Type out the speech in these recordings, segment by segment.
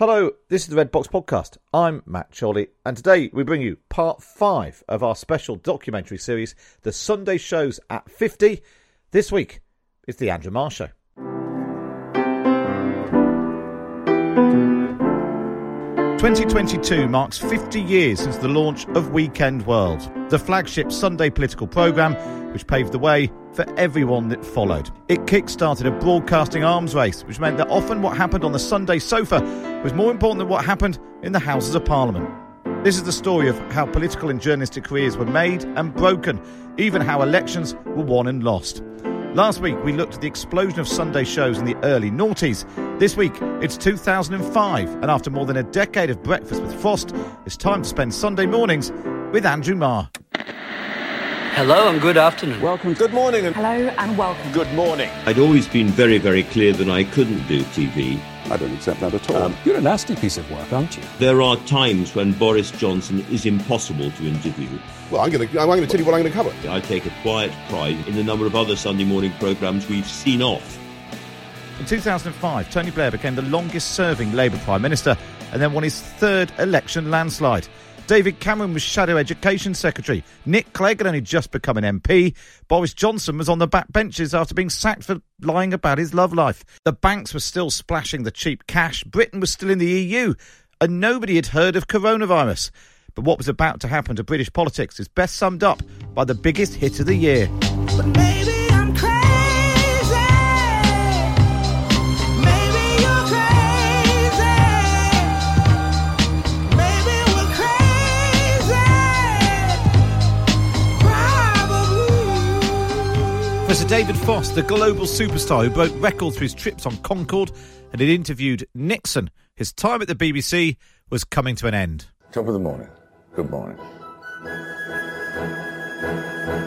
Hello, this is the Red Box Podcast. I'm Matt Chorley, and today we bring you part five of our special documentary series, The Sunday Shows at 50. This week, is The Andrew Marr Show. 2022 marks 50 years since the launch of Weekend World, the flagship Sunday political programme which paved the way for everyone that followed. It kick-started a broadcasting arms race, which meant that often what happened on the Sunday sofa was more important than what happened in the Houses of Parliament. This is the story of how political and journalistic careers were made and broken, even how elections were won and lost. Last week, we looked at the explosion of Sunday shows in the early noughties. This week, it's 2005, and after more than a decade of breakfast with Frost, it's time to spend Sunday mornings with Andrew Marr. Hello and good afternoon. Welcome. Good morning and Hello and welcome. good morning. I'd always been very, very clear that I couldn't do TV. I don't accept that at all. Um, You're a nasty piece of work, aren't you? There are times when Boris Johnson is impossible to interview. Well, I'm going to I'm going to tell you what I'm going to cover. I take a quiet pride in the number of other Sunday morning programmes we've seen off. In 2005, Tony Blair became the longest serving Labour Prime Minister and then won his third election landslide. David Cameron was Shadow Education Secretary. Nick Clegg had only just become an MP. Boris Johnson was on the back benches after being sacked for lying about his love life. The banks were still splashing the cheap cash. Britain was still in the EU. And nobody had heard of coronavirus. But what was about to happen to British politics is best summed up by the biggest hit of the year. Professor David Frost, the global superstar who broke records for his trips on Concorde and had interviewed Nixon, his time at the BBC was coming to an end. Top of the morning. Good morning.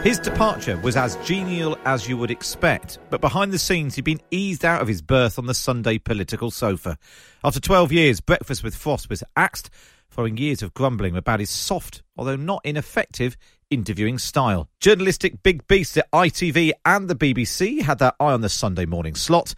His departure was as genial as you would expect, but behind the scenes he'd been eased out of his berth on the Sunday political sofa. After 12 years, Breakfast with Frost was axed, following years of grumbling about his soft, although not ineffective, interviewing style. Journalistic big beasts at ITV and the BBC had their eye on the Sunday morning slot,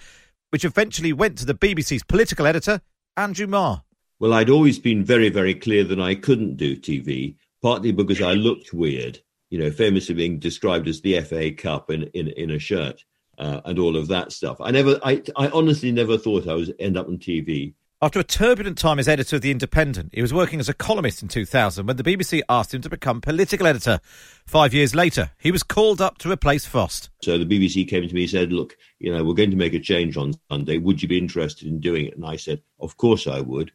which eventually went to the BBC's political editor, Andrew Marr. Well, I'd always been very, very clear that I couldn't do TV, partly because I looked weird, you know, famously being described as the FA Cup in, in, in a shirt uh, and all of that stuff. I never, I, I honestly never thought I was end up on TV. After a turbulent time as editor of The Independent, he was working as a columnist in 2000 when the BBC asked him to become political editor. Five years later, he was called up to replace Frost. So the BBC came to me and said, Look, you know, we're going to make a change on Sunday. Would you be interested in doing it? And I said, Of course I would.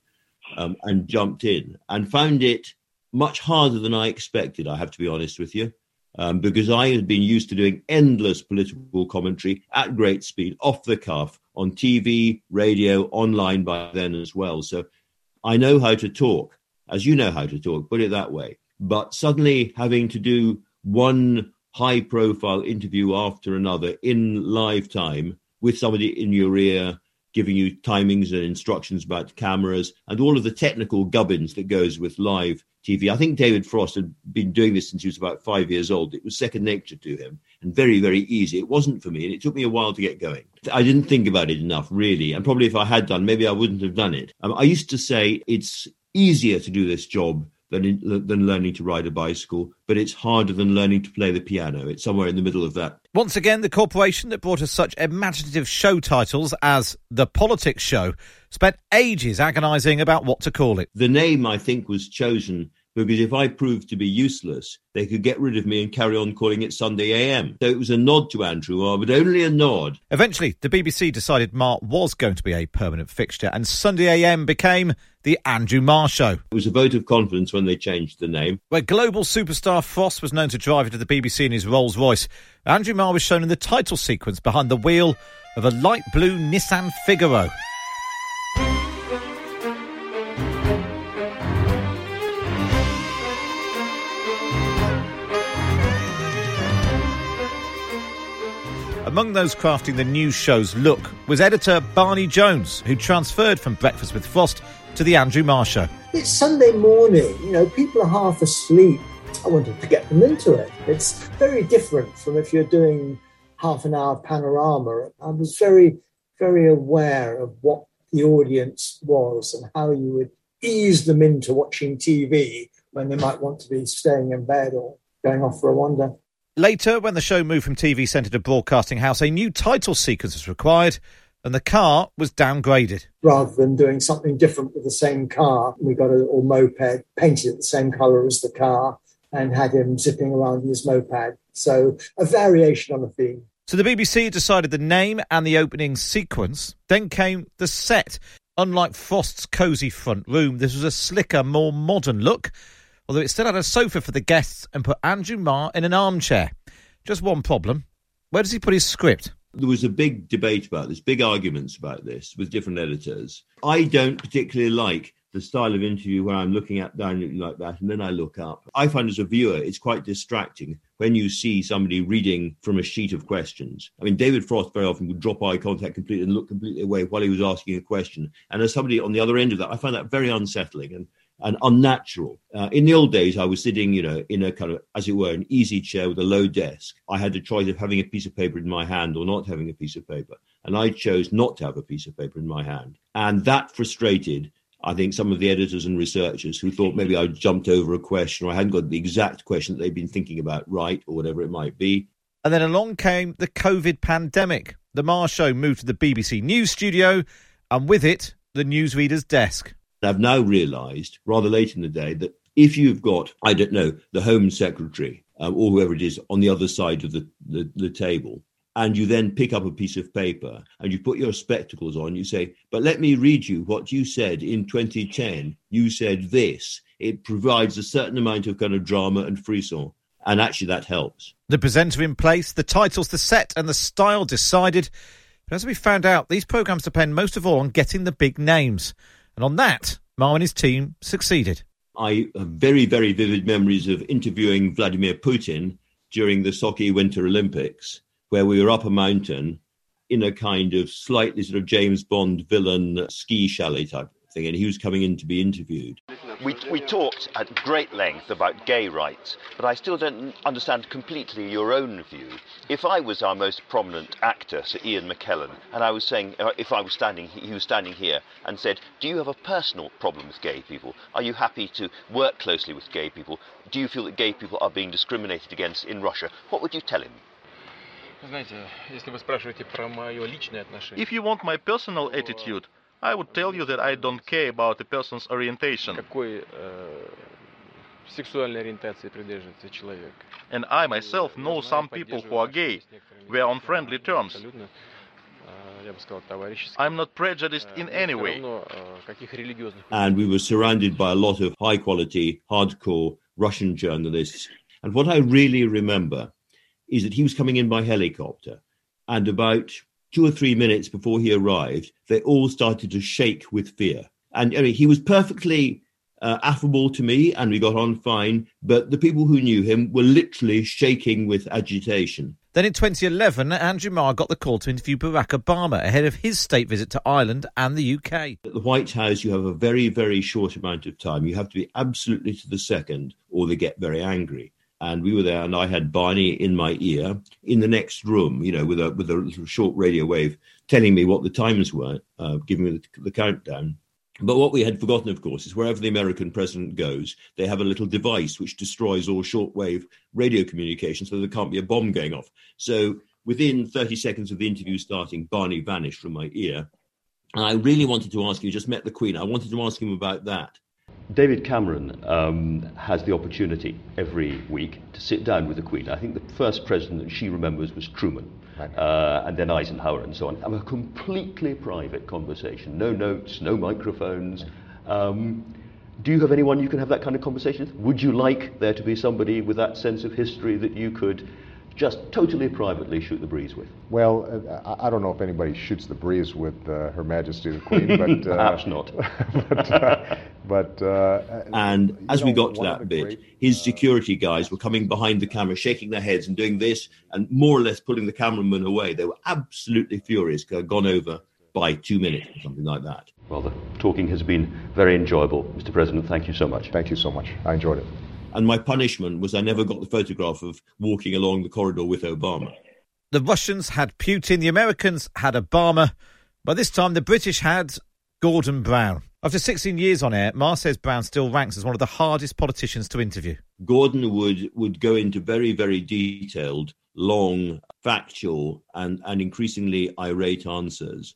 Um, and jumped in and found it much harder than I expected, I have to be honest with you. Um, because I had been used to doing endless political commentary at great speed, off the cuff, on TV, radio, online by then as well. So I know how to talk, as you know how to talk, put it that way. But suddenly having to do one high profile interview after another in live time with somebody in your ear, giving you timings and instructions about cameras and all of the technical gubbins that goes with live TV. I think David Frost had been doing this since he was about five years old. It was second nature to him and very, very easy. It wasn't for me, and it took me a while to get going. I didn't think about it enough, really. And probably if I had done, maybe I wouldn't have done it. Um, I used to say it's easier to do this job than, than learning to ride a bicycle, but it's harder than learning to play the piano. It's somewhere in the middle of that. Once again, the corporation that brought us such imaginative show titles as The Politics Show spent ages agonising about what to call it. The name, I think, was chosen because if I proved to be useless, they could get rid of me and carry on calling it Sunday AM. So it was a nod to Andrew but only a nod. Eventually, the BBC decided Marr was going to be a permanent fixture, and Sunday AM became the Andrew Marr Show. It was a vote of confidence when they changed the name. Where global superstar Frost was known to drive into the BBC in his Rolls Royce, Andrew Marr was shown in the title sequence behind the wheel of a light blue Nissan Figaro. Among those crafting the news show's look was editor Barney Jones, who transferred from Breakfast with Frost to the Andrew Marr Show. It's Sunday morning, you know, people are half asleep. I wanted to get them into it. It's very different from if you're doing half an hour panorama. I was very, very aware of what the audience was and how you would ease them into watching TV when they might want to be staying in bed or going off for a wander. Later, when the show moved from TV Centre to Broadcasting House, a new title sequence was required and the car was downgraded. Rather than doing something different with the same car, we got a little moped painted the same colour as the car and had him zipping around in his moped. So a variation on a theme. So the BBC decided the name and the opening sequence. Then came the set. Unlike Frost's cosy front room, this was a slicker, more modern look although it still had a sofa for the guests and put Andrew Marr in an armchair. Just one problem. Where does he put his script? There was a big debate about this, big arguments about this with different editors. I don't particularly like the style of interview where I'm looking at down like that and then I look up. I find as a viewer it's quite distracting when you see somebody reading from a sheet of questions. I mean, David Frost very often would drop eye contact completely and look completely away while he was asking a question. And as somebody on the other end of that, I find that very unsettling. And and unnatural. Uh, in the old days, I was sitting, you know, in a kind of, as it were, an easy chair with a low desk. I had the choice of having a piece of paper in my hand or not having a piece of paper. And I chose not to have a piece of paper in my hand. And that frustrated, I think, some of the editors and researchers who thought maybe I jumped over a question or I hadn't got the exact question that they'd been thinking about right or whatever it might be. And then along came the COVID pandemic. The Marr Show moved to the BBC News studio and with it, the newsreader's desk. I've now realised, rather late in the day, that if you've got, I don't know, the Home Secretary um, or whoever it is on the other side of the, the, the table, and you then pick up a piece of paper and you put your spectacles on, you say, But let me read you what you said in 2010. You said this. It provides a certain amount of kind of drama and frisson. And actually, that helps. The presenter in place, the titles, the set, and the style decided. But as we found out, these programmes depend most of all on getting the big names. And on that, Marr and his team succeeded. I have very, very vivid memories of interviewing Vladimir Putin during the Sochi Winter Olympics, where we were up a mountain in a kind of slightly sort of James Bond villain ski chalet type thing, and he was coming in to be interviewed. We, we talked at great length about gay rights, but I still don't understand completely your own view. If I was our most prominent actor, Sir Ian McKellen, and I was saying, uh, if I was standing, he was standing here and said, Do you have a personal problem with gay people? Are you happy to work closely with gay people? Do you feel that gay people are being discriminated against in Russia? What would you tell him? If you want my personal attitude, I would tell you that I don't care about a person's orientation. And I myself know some people who are gay. We are on friendly terms. I'm not prejudiced in any way. And we were surrounded by a lot of high quality, hardcore Russian journalists. And what I really remember is that he was coming in by helicopter. And about two or three minutes before he arrived, they all started to shake with fear. And I mean, he was perfectly uh, affable to me and we got on fine, but the people who knew him were literally shaking with agitation. Then in 2011, Andrew Marr got the call to interview Barack Obama ahead of his state visit to Ireland and the UK. At the White House, you have a very, very short amount of time. You have to be absolutely to the second, or they get very angry and we were there, and I had Barney in my ear in the next room, you know, with a with a short radio wave telling me what the times were, uh, giving me the, the countdown. But what we had forgotten, of course, is wherever the American president goes, they have a little device which destroys all shortwave radio communication, so there can't be a bomb going off. So within 30 seconds of the interview starting, Barney vanished from my ear. And I really wanted to ask you, just met the Queen, I wanted to ask him about that. David Cameron um, has the opportunity every week to sit down with the Queen. I think the first president that she remembers was Truman, uh, and then Eisenhower, and so on. Have a completely private conversation, no notes, no microphones. Um, do you have anyone you can have that kind of conversation with? Would you like there to be somebody with that sense of history that you could just totally privately shoot the breeze with? Well, uh, I don't know if anybody shoots the breeze with uh, Her Majesty the Queen, but uh, perhaps not. but, uh, but uh, and as know, we got to that bit, great, his security guys were coming behind the camera, shaking their heads and doing this, and more or less pulling the cameraman away. They were absolutely furious. Gone over by two minutes or something like that. Well, the talking has been very enjoyable, Mr. President. Thank you so much. Thank you so much. I enjoyed it. And my punishment was I never got the photograph of walking along the corridor with Obama. The Russians had Putin, the Americans had Obama. By this time, the British had Gordon Brown. After 16 years on air, Marr says Brown still ranks as one of the hardest politicians to interview. Gordon would, would go into very, very detailed, long, factual, and, and increasingly irate answers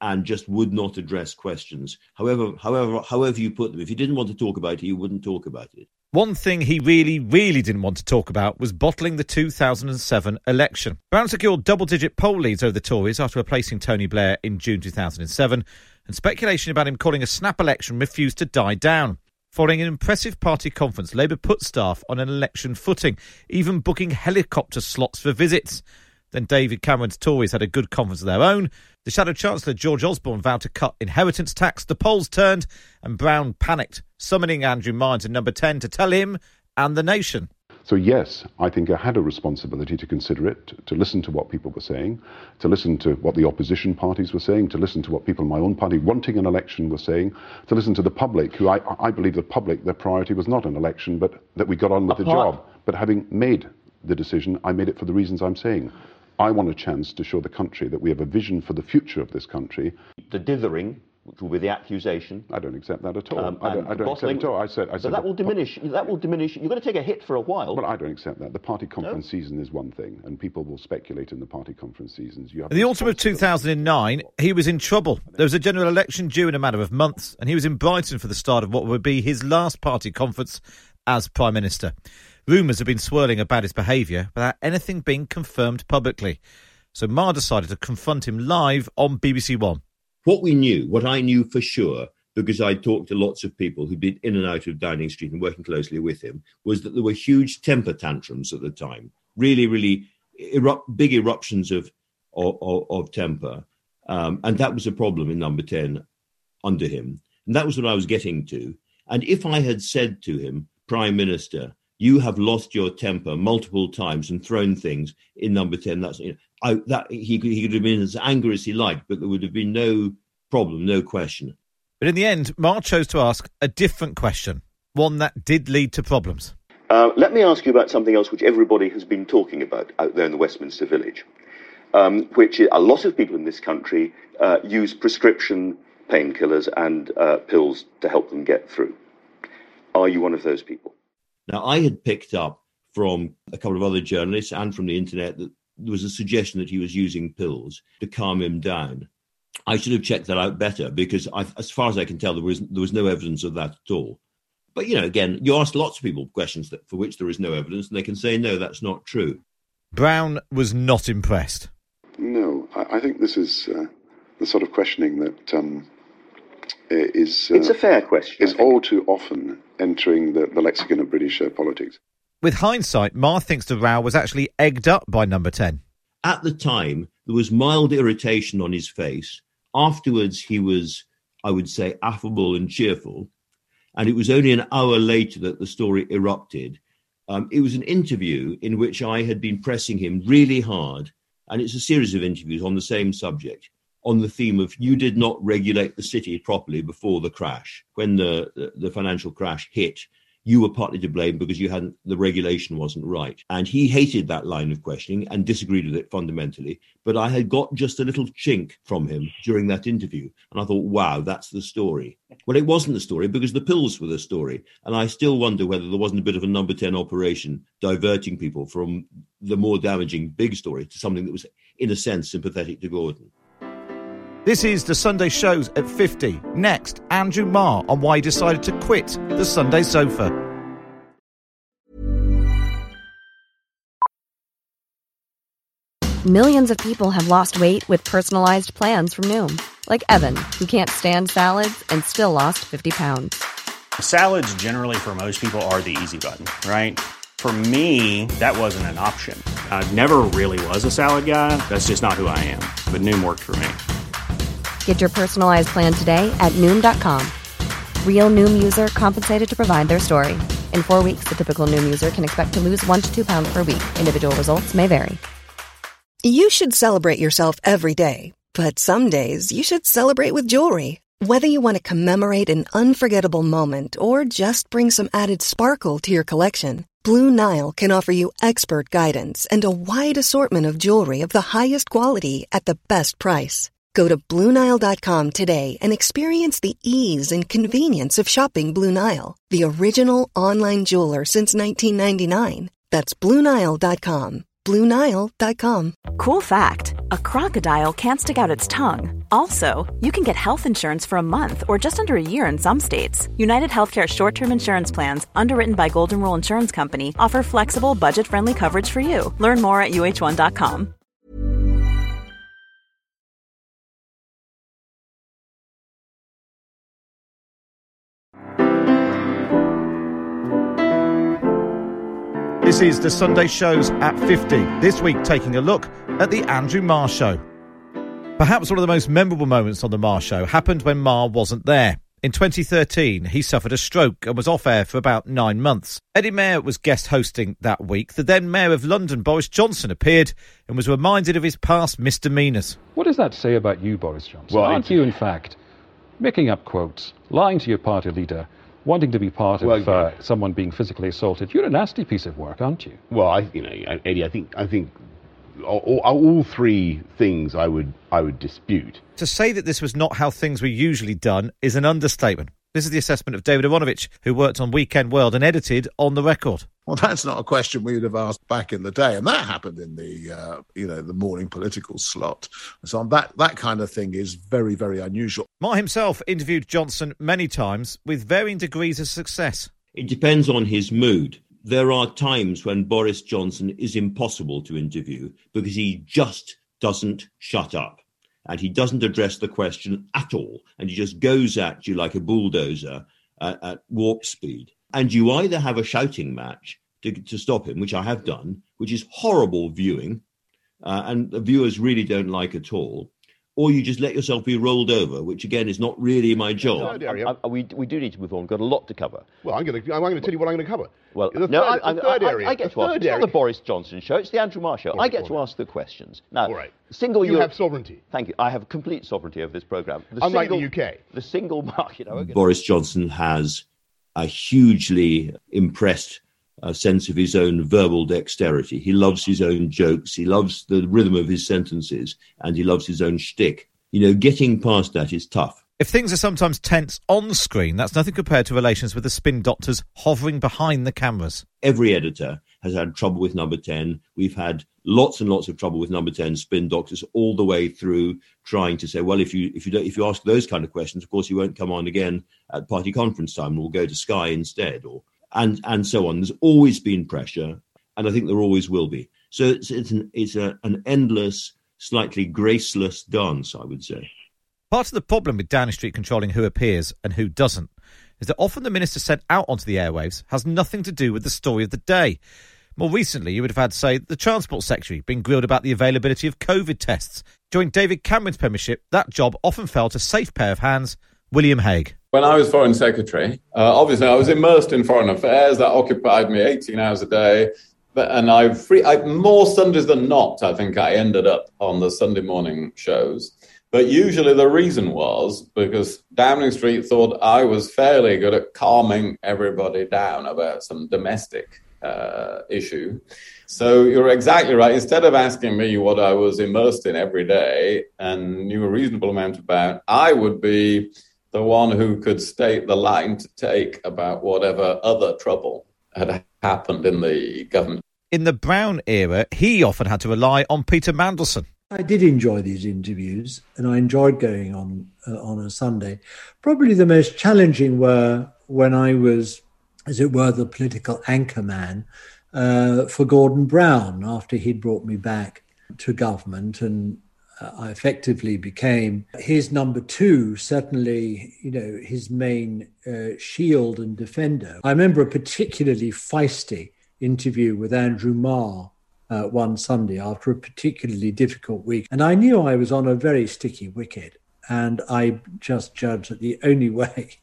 and just would not address questions. However, however, however you put them, if he didn't want to talk about it, he wouldn't talk about it. One thing he really, really didn't want to talk about was bottling the 2007 election. Brown secured double digit poll leads over the Tories after replacing Tony Blair in June 2007, and speculation about him calling a snap election refused to die down. Following an impressive party conference, Labour put staff on an election footing, even booking helicopter slots for visits. Then David Cameron's Tories had a good conference of their own, the Shadow Chancellor George Osborne vowed to cut inheritance tax. The polls turned and Brown panicked, summoning Andrew Marr to number 10 to tell him and the nation. So, yes, I think I had a responsibility to consider it, to listen to what people were saying, to listen to what the opposition parties were saying, to listen to what people in my own party wanting an election were saying, to listen to the public, who I, I believe the public, their priority was not an election, but that we got on with Apart. the job. But having made the decision, I made it for the reasons I'm saying. I want a chance to show the country that we have a vision for the future of this country. The dithering, which will be the accusation. I don't accept that at all. Um, I don't, I don't accept it at all. I said, I said that will diminish. That will diminish. You're going to take a hit for a while. But I don't accept that. The party conference no? season is one thing, and people will speculate in the party conference seasons. You have in the autumn of 2009, he was in trouble. There was a general election due in a matter of months, and he was in Brighton for the start of what would be his last party conference as prime minister. Rumours have been swirling about his behaviour without anything being confirmed publicly. So Marr decided to confront him live on BBC One. What we knew, what I knew for sure, because I talked to lots of people who'd been in and out of Downing Street and working closely with him, was that there were huge temper tantrums at the time. Really, really big eruptions of, of, of temper. Um, and that was a problem in number 10 under him. And that was what I was getting to. And if I had said to him, Prime Minister, you have lost your temper multiple times and thrown things in number 10 that's you know, I, that he could, he could have been as angry as he liked but there would have been no problem no question. But in the end Mark chose to ask a different question one that did lead to problems. Uh, let me ask you about something else which everybody has been talking about out there in the westminster village um, which a lot of people in this country uh, use prescription painkillers and uh, pills to help them get through. Are you one of those people? Now, I had picked up from a couple of other journalists and from the internet that there was a suggestion that he was using pills to calm him down. I should have checked that out better because, I, as far as I can tell, there was there was no evidence of that at all. But you know, again, you ask lots of people questions that, for which there is no evidence, and they can say no, that's not true. Brown was not impressed. No, I, I think this is uh, the sort of questioning that um, is. Uh, it's a fair question. Is all too often entering the, the lexicon of British uh, politics. With hindsight, Marr thinks the row was actually egged up by number 10. At the time, there was mild irritation on his face. Afterwards, he was, I would say, affable and cheerful. And it was only an hour later that the story erupted. Um, it was an interview in which I had been pressing him really hard. And it's a series of interviews on the same subject on the theme of you did not regulate the city properly before the crash. When the, the, the, financial crash hit, you were partly to blame because you hadn't the regulation wasn't right. And he hated that line of questioning and disagreed with it fundamentally. But I had got just a little chink from him during that interview. And I thought, wow, that's the story. Well, it wasn't the story because the pills were the story. And I still wonder whether there wasn't a bit of a number 10 operation diverting people from the more damaging big story to something that was, in a sense, sympathetic to Gordon. This is the Sunday shows at 50. Next, Andrew Marr on why he decided to quit the Sunday sofa. Millions of people have lost weight with personalized plans from Noom, like Evan, who can't stand salads and still lost 50 pounds. Salads, generally, for most people, are the easy button, right? For me, that wasn't an option. I never really was a salad guy. That's just not who I am. But Noom worked for me. Get your personalized plan today at Noom.com. Real Noom user compensated to provide their story. In four weeks, the typical Noom user can expect to lose one to two pounds per week. Individual results may vary. You should celebrate yourself every day, but some days you should celebrate with jewelry. Whether you want to commemorate an unforgettable moment or just bring some added sparkle to your collection, Blue Nile can offer you expert guidance and a wide assortment of jewelry of the highest quality at the best price. Go to BlueNile.com today and experience the ease and convenience of shopping Blue Nile, the original online jeweler since 1999. That's BlueNile.com. BlueNile.com. Cool fact a crocodile can't stick out its tongue. Also, you can get health insurance for a month or just under a year in some states. United Healthcare short term insurance plans, underwritten by Golden Rule Insurance Company, offer flexible, budget friendly coverage for you. Learn more at uh1.com. This is the Sunday shows at 50. This week, taking a look at the Andrew Marr Show. Perhaps one of the most memorable moments on the Marr Show happened when Marr wasn't there. In 2013, he suffered a stroke and was off air for about nine months. Eddie Mair was guest hosting that week. The then Mayor of London, Boris Johnson, appeared and was reminded of his past misdemeanours. What does that say about you, Boris Johnson? Well, Aren't you, in fact, making up quotes, lying to your party leader, wanting to be part Well, of uh, someone being physically assaulted? You're a nasty piece of work, aren't you? Well, I, you know, Eddie, I think, I think all, all three things I would, I would dispute. To say that this was not how things were usually done is an understatement. This is the assessment of David Aaronovitch, who worked on Weekend World and edited On the Record. Well, that's not a question we would have asked back in the day, and that happened in the uh, you know the morning political slot. So that that kind of thing is very very unusual. Marr himself interviewed Johnson many times with varying degrees of success. It depends on his mood. There are times when Boris Johnson is impossible to interview because he just doesn't shut up and he doesn't address the question at all. And he just goes at you like a bulldozer at, at warp speed. And you either have a shouting match to, to stop him, which I have done, which is horrible viewing, uh, and the viewers really don't like at all, or you just let yourself be rolled over, which again is not really my job. I- I- I- we, we do need to move on. We've got a lot to cover. Well, I'm going to, I'm going to tell you what I'm going to cover. Well, The no, third- I, the I- third I- area, I get the to ask. third It's not the Boris Johnson show. It's the Andrew Marr show. All I get all to right. ask the questions. Now, All right. single You Euro- have sovereignty. Thank you. I have complete sovereignty over this program. The Unlike the single, UK. The single market. I won't get- Boris Johnson has a hugely impressed uh, sense of his own verbal dexterity. He loves his own jokes. He loves the rhythm of his sentences, and he loves his own shtick. You know, getting past that is tough. If things are sometimes tense on screen, that's nothing compared to relations with the spin doctors hovering behind the cameras. Every editor has had trouble with number 10. We've had lots and lots of trouble with number 10 spin doctors all the way through trying to say, well, if you if you don't if you ask those kind of questions, of course you won't come on again at party conference time. and We'll go to Sky instead, or and and so on. There's always been pressure, and I think there always will be. So it's it's an it's a, an endless, slightly graceless dance, I would say. Part of the problem with Downing Street controlling who appears and who doesn't is that often the minister sent out onto the airwaves has nothing to do with the story of the day. More recently, you would have had, say, the Transport Secretary being grilled about the availability of COVID tests. During David Cameron's premiership, that job often fell to safe pair of hands, William Hague. When I was Foreign Secretary, uh, obviously I was immersed in foreign affairs. That occupied me 18 hours a day. And I free I, more Sundays than not. I think I ended up on the Sunday morning shows. But usually the reason was because Downing Street thought I was fairly good at calming everybody down about some domestic uh, issue. So you're exactly right. Instead of asking me what I was immersed in every day and knew a reasonable amount about, I would be the one who could state the line to take about whatever other trouble had happened in the government. In the Brown era, he often had to rely on Peter Mandelson. I did enjoy these interviews, and I enjoyed going on uh, on a Sunday. Probably the most challenging were when I was, as it were, the political anchor man uh, for Gordon Brown after he'd brought me back to government, and I effectively became his number two. Certainly, you know, his main uh, shield and defender. I remember a particularly feisty interview with Andrew Marr uh, one Sunday after a particularly difficult week. And I knew I was on a very sticky wicket. And I just judged that the only way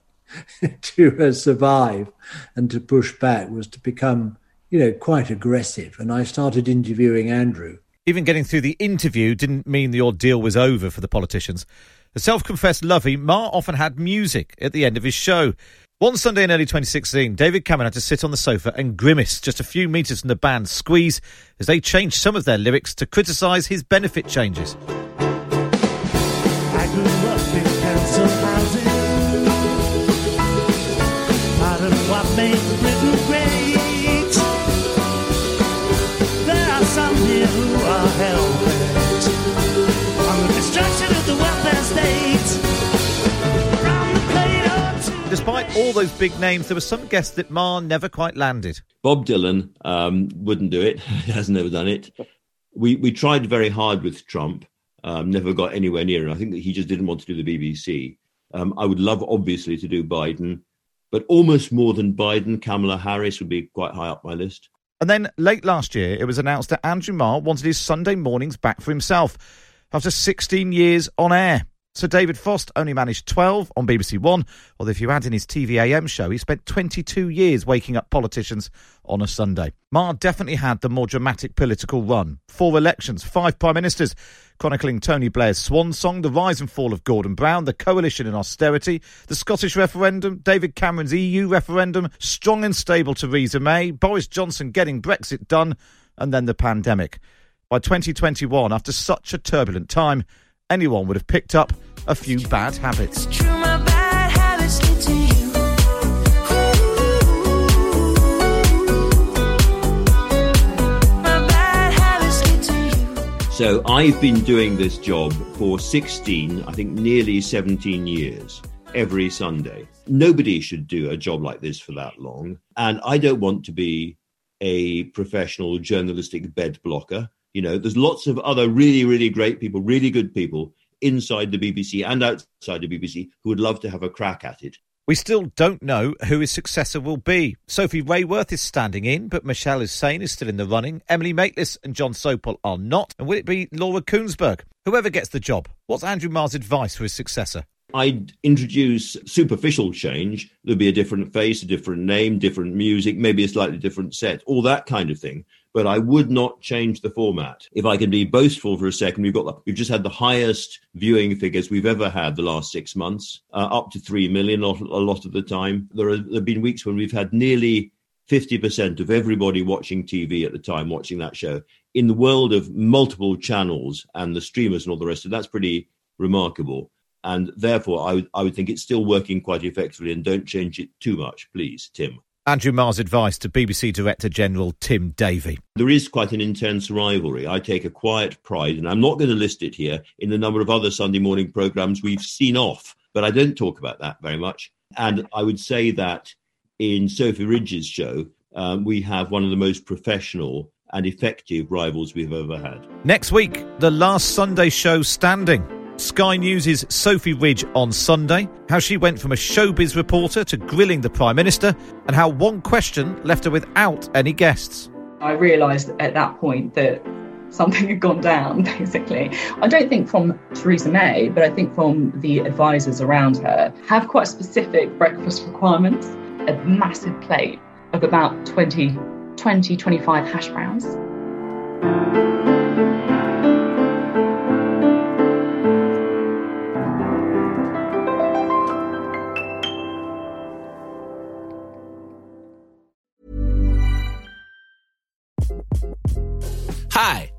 to uh, survive and to push back was to become, you know, quite aggressive. And I started interviewing Andrew. Even getting through the interview didn't mean the ordeal was over for the politicians. A self confessed lovey, Marr often had music at the end of his show. One Sunday in early 2016, David Cameron had to sit on the sofa and grimace just a few metres from the band Squeeze as they changed some of their lyrics to criticise his benefit changes. I Despite all those big names, there were some guests that Marr never quite landed. Bob Dylan um, wouldn't do it. he has never done it. We we tried very hard with Trump. Um, never got anywhere near it. I think that he just didn't want to do the BBC. Um, I would love, obviously, to do Biden, but almost more than Biden, Kamala Harris would be quite high up my list. And then late last year, it was announced that Andrew Marr wanted his Sunday mornings back for himself after 16 years on air. So David Frost only managed 12 on BBC One, although if you add in his TVAM show, he spent 22 years waking up politicians on a Sunday. Marr definitely had the more dramatic political run. Four elections, five prime ministers, chronicling Tony Blair's swan song, the rise and fall of Gordon Brown, the coalition in austerity, the Scottish referendum, David Cameron's EU referendum, strong and stable Theresa May, Boris Johnson getting Brexit done, and then the pandemic. By 2021, after such a turbulent time, anyone would have picked up a few bad habits. So I've been doing this job for 16, I think nearly 17 years, every Sunday. Nobody should do a job like this for that long. And I don't want to be a professional journalistic bed blocker. You know, there's lots of other really, really great people, really good people inside the BBC and outside the BBC who would love to have a crack at it. We still don't know who his successor will be. Sophie Raworth is standing in, but Mishal Husain is still in the running. Emily Maitlis and John Sopel are not. And will it be Laura Kuenssberg? Whoever gets the job, what's Andrew Marr's advice for his successor? I'd introduce superficial change. There'd be a different face, a different name, different music, maybe a slightly different set, all that kind of thing. But I would not change the format. If I can be boastful for a second, we've got the, we've just had the highest viewing figures we've ever had the last six months, uh, up to three million a lot of the time. There, there have been weeks when we've had nearly 50% of everybody watching TV at the time watching that show. In the world of multiple channels and the streamers and all the rest of that's pretty remarkable and therefore I would, I would think it's still working quite effectively and don't change it too much, please, Tim. Andrew Marr's advice to BBC Director General Tim Davie. There is quite an intense rivalry. I take a quiet pride, and I'm not going to list it here, in the number of other Sunday morning programmes we've seen off, but I don't talk about that very much. And I would say that in Sophie Ridge's show, um, we have one of the most professional and effective rivals we've ever had. Next week, the last Sunday show standing. Sky News' Sophie Ridge on Sunday, how she went from a showbiz reporter to grilling the Prime Minister, and how one question left her without any guests. I realised at that point that something had gone down, basically. I don't think from Theresa May, but I think from the advisors around her, have quite specific breakfast requirements. A massive plate of about 20, 20 25 hash browns.